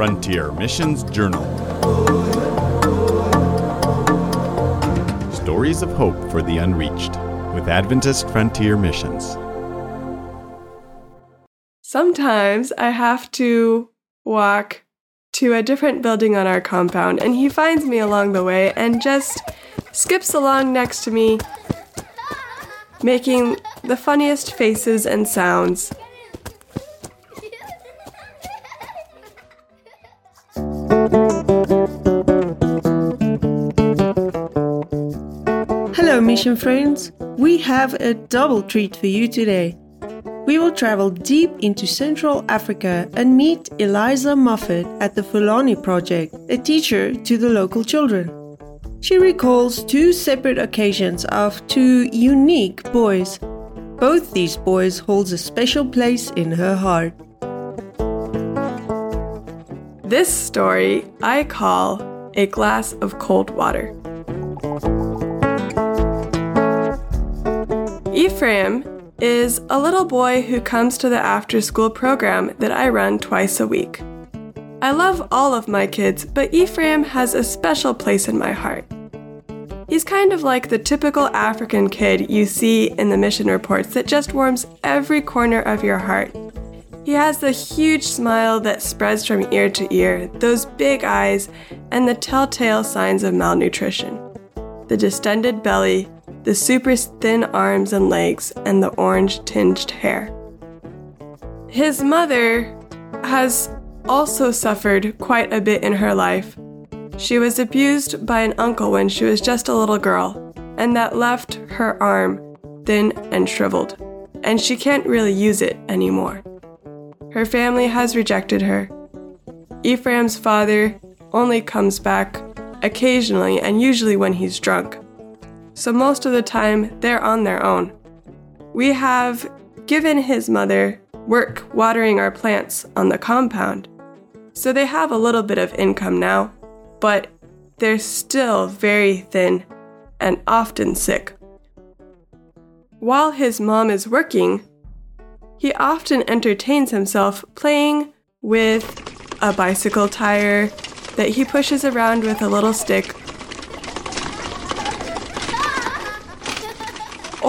Frontier Missions Journal. Stories of Hope for the Unreached with Adventist Frontier Missions. Sometimes I have to walk to a different building on our compound, and he finds me along the way and just skips along next to me, making the funniest faces and sounds. Mission friends. We have a double treat for you today. We will travel deep into Central Africa and meet Eliza Moffat at the Fulani Project, a teacher to the local children. She recalls two separate occasions of two unique boys. Both these boys holds a special place in her heart. This story I call A Glass of Cold Water. Ephraim is a little boy who comes to the after school program that I run twice a week. I love all of my kids, but Ephraim has a special place in my heart. He's kind of like the typical African kid you see in the mission reports that just warms every corner of your heart. He has the huge smile that spreads from ear to ear, those big eyes, and the telltale signs of malnutrition. The distended belly, the super thin arms and legs, and the orange tinged hair. His mother has also suffered quite a bit in her life. She was abused by an uncle when she was just a little girl, and that left her arm thin and shriveled, and she can't really use it anymore. Her family has rejected her. Ephraim's father only comes back occasionally and usually when he's drunk so most of the time they're on their own. We have given his mother work watering our plants on the compound, so they have a little bit of income now, but they're still very thin and often sick. While his mom is working, he often entertains himself playing with a bicycle tire that he pushes around with a little stick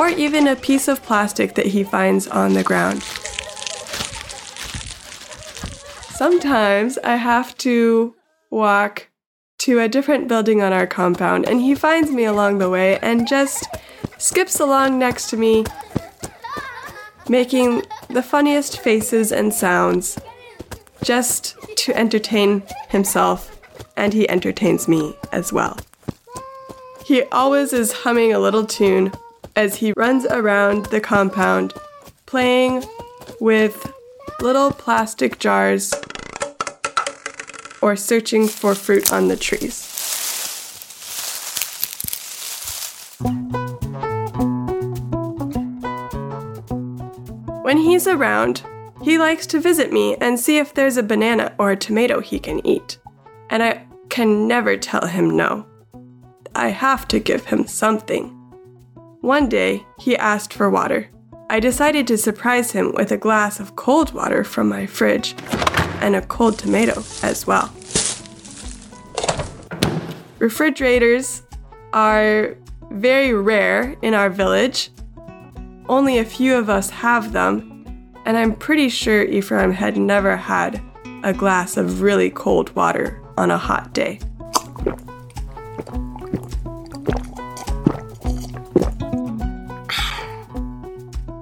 or even a piece of plastic that he finds on the ground. Sometimes I have to walk to a different building on our compound, and he finds me along the way and just skips along next to me, making the funniest faces and sounds just to entertain himself, and he entertains me as well. He always is humming a little tune as he runs around the compound playing with little plastic jars or searching for fruit on the trees. When he's around, he likes to visit me and see if there's a banana or a tomato he can eat. And I can never tell him no. I have to give him something. One day, he asked for water. I decided to surprise him with a glass of cold water from my fridge and a cold tomato as well. Refrigerators are very rare in our village. Only a few of us have them, and I'm pretty sure Ephraim had never had a glass of really cold water on a hot day.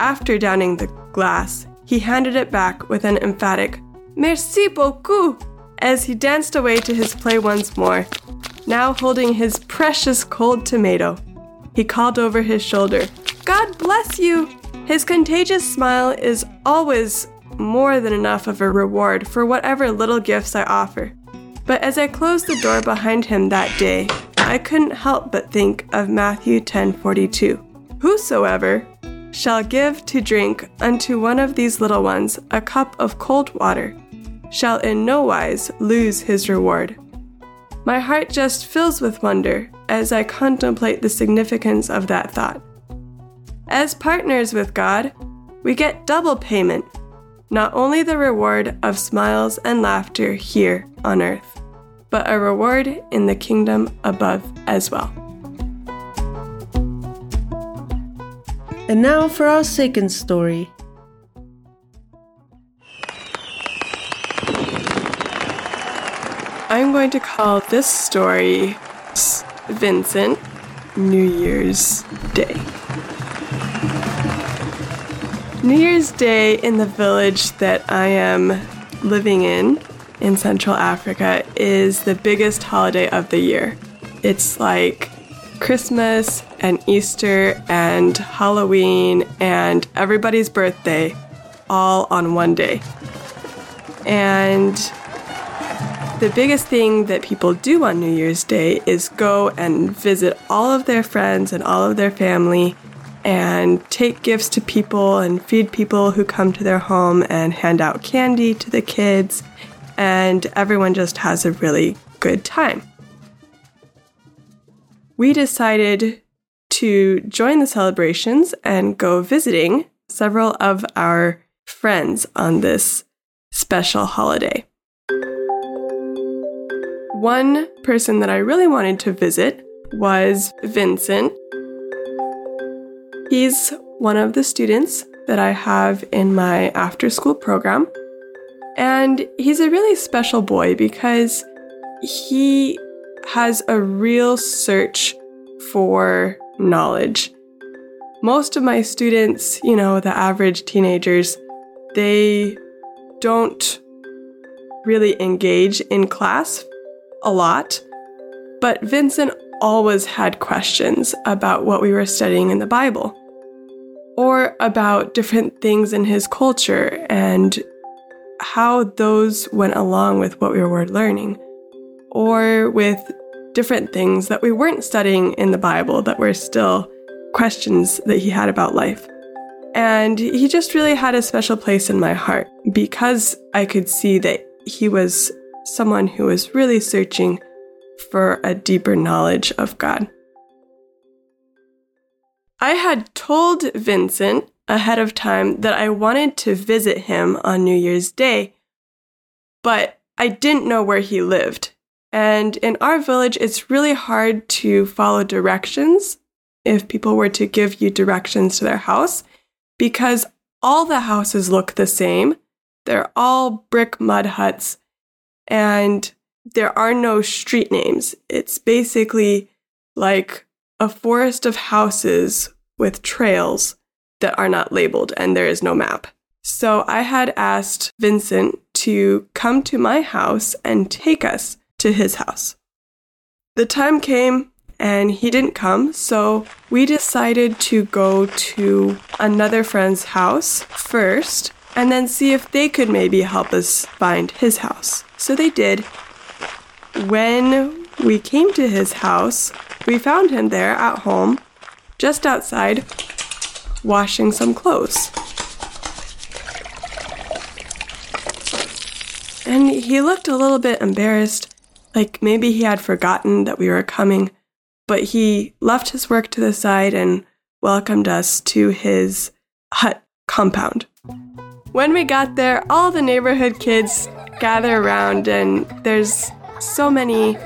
After downing the glass, he handed it back with an emphatic Merci beaucoup as he danced away to his play once more, now holding his precious cold tomato. He called over his shoulder, God bless you! His contagious smile is always more than enough of a reward for whatever little gifts I offer. But as I closed the door behind him that day, I couldn't help but think of Matthew 10:42. Whosoever shall give to drink unto one of these little ones a cup of cold water, shall in no wise lose his reward. My heart just fills with wonder as I contemplate the significance of that thought. As partners with God, we get double payment. not only the reward of smiles and laughter here on earth, but a reward in the kingdom above as well. And now for our second story. I'm going to call this story Vincent New Year's Day. New Year's Day in the village that I am living in, in Central Africa, is the biggest holiday of the year. It's like Christmas and Easter and Halloween and everybody's birthday all on one day. And the biggest thing that people do on New Year's Day is go and visit all of their friends and all of their family and take gifts to people and feed people who come to their home and hand out candy to the kids. And everyone just has a really good time. We decided to join the celebrations and go visiting several of our friends on this special holiday. One person that I really wanted to visit was Vincent. He's one of the students that I have in my after school program. And he's a really special boy because he has a real search for knowledge. Most of my students, you know, the average teenagers, they don't really engage in class a lot. But Vincent always had questions about what we were studying in the Bible, or about different things in his culture and how those went along with what we were learning, or with different things that we weren't studying in the Bible that were still questions that he had about life. And he just really had a special place in my heart because I could see that he was someone who was really searching for a deeper knowledge of God. I had told Vincent ahead of time that I wanted to visit him on New Year's Day, but I didn't know where he lived. And in our village, it's really hard to follow directions if people were to give you directions to their house because all the houses look the same. They're all brick mud huts and there are no street names. It's basically like a forest of houses with trails that are not labeled and there is no map. So I had asked Vincent to come to my house and take us to his house. The time came and he didn't come, so we decided to go to another friend's house first and then see if they could maybe help us find his house. So they did. When we came to his house, we found him there at home, just outside, washing some clothes. And he looked a little bit embarrassed, like maybe he had forgotten that we were coming, but he left his work to the side and welcomed us to his hut compound. When we got there, all the neighborhood kids gather around, and there's so many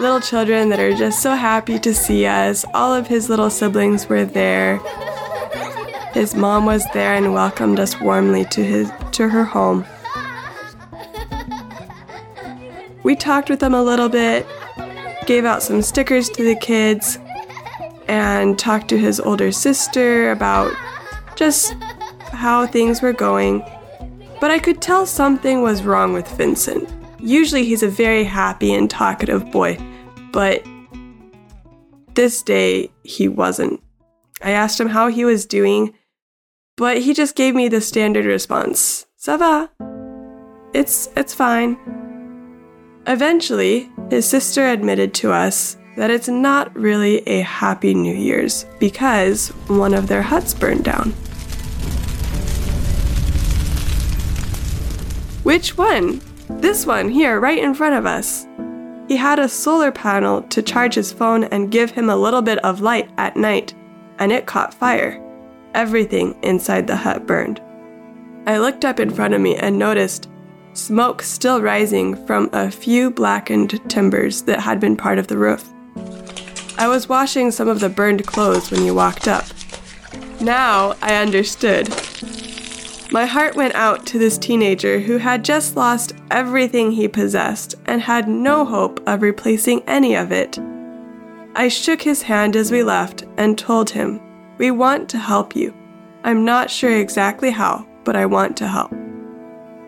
little children that are just so happy to see us. All of his little siblings were there. His mom was there and welcomed us warmly to his to her home. We talked with them a little bit, gave out some stickers to the kids, and talked to his older sister about just how things were going, but I could tell something was wrong with Vincent. Usually he's a very happy and talkative boy, but this day he wasn't. I asked him how he was doing, but he just gave me the standard response. Ça va? It's it's fine. Eventually, his sister admitted to us that it's not really a happy New Year's because one of their huts burned down. Which one? This one here, right in front of us. He had a solar panel to charge his phone and give him a little bit of light at night, and it caught fire. Everything inside the hut burned. I looked up in front of me and noticed smoke still rising from a few blackened timbers that had been part of the roof. I was washing some of the burned clothes when you walked up. Now I understood. My heart went out to this teenager who had just lost everything he possessed and had no hope of replacing any of it. I shook his hand as we left and told him, We want to help you. I'm not sure exactly how, but I want to help.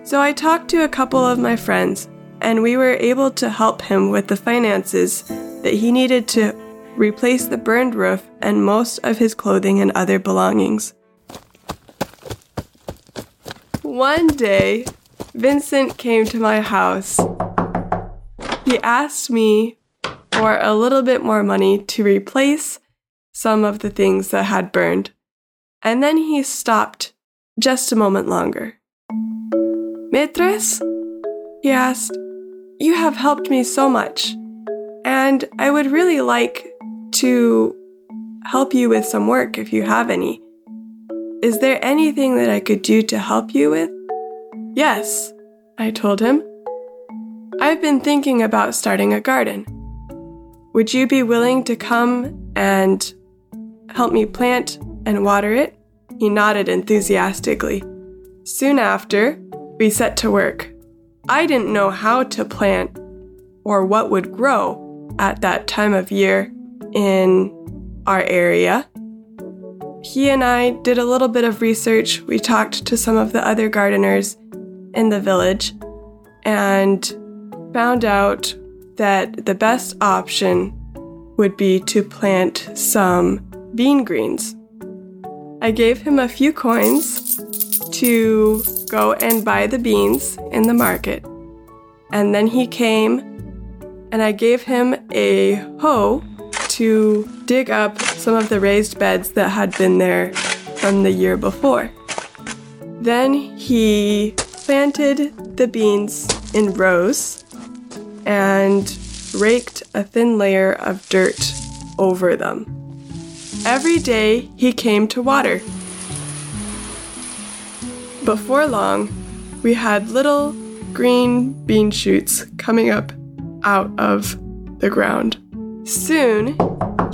So I talked to a couple of my friends, and we were able to help him with the finances that he needed to replace the burned roof and most of his clothing and other belongings. One day, Vincent came to my house. He asked me for a little bit more money to replace some of the things that had burned. And then he stopped just a moment longer. Maîtresse? He asked, You have helped me so much, and I would really like to help you with some work if you have any. Is there anything that I could do to help you with? Yes, I told him. I've been thinking about starting a garden. Would you be willing to come and help me plant and water it? He nodded enthusiastically. Soon after, we set to work. I didn't know how to plant or what would grow at that time of year in our area. He and I did a little bit of research. We talked to some of the other gardeners in the village and found out that the best option would be to plant some bean greens. I gave him a few coins to go and buy the beans in the market. And then he came and I gave him a hoe to dig up some of the raised beds that had been there from the year before. Then he planted the beans in rows and raked a thin layer of dirt over them. Every day he came to water. Before long, we had little green bean shoots coming up out of the ground. Soon,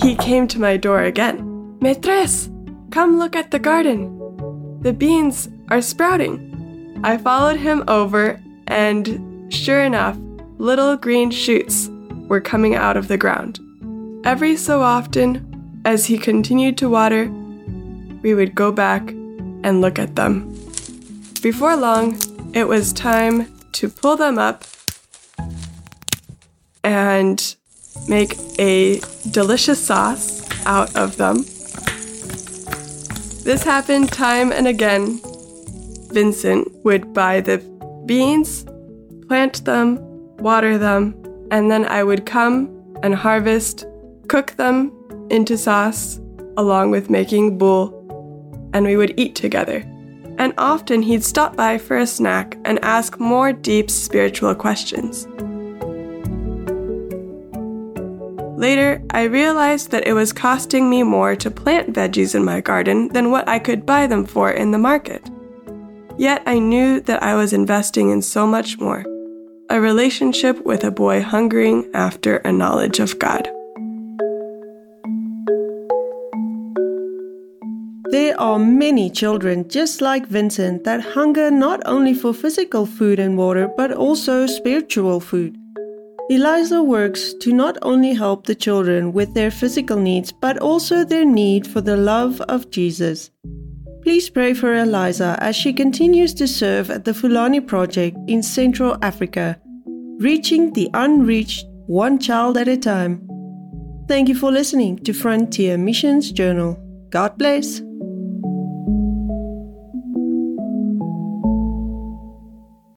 he came to my door again. Maîtresse, come look at the garden. The beans are sprouting. I followed him over, and sure enough, little green shoots were coming out of the ground. Every so often, as he continued to water, we would go back and look at them. Before long, it was time to pull them up and make a delicious sauce out of them. This happened time and again. Vincent would buy the beans, plant them, water them, and then I would come and harvest, cook them into sauce, along with making boule, and we would eat together. And often he'd stop by for a snack and ask more deep spiritual questions. Later, I realized that it was costing me more to plant veggies in my garden than what I could buy them for in the market. Yet I knew that I was investing in so much more a relationship with a boy hungering after a knowledge of God. There are many children just like Vincent that hunger not only for physical food and water, but also spiritual food. Eliza works to not only help the children with their physical needs, but also their need for the love of Jesus. Please pray for Eliza as she continues to serve at the Fulani Project in Central Africa, reaching the unreached one child at a time. Thank you for listening to Frontier Missions Journal. God bless.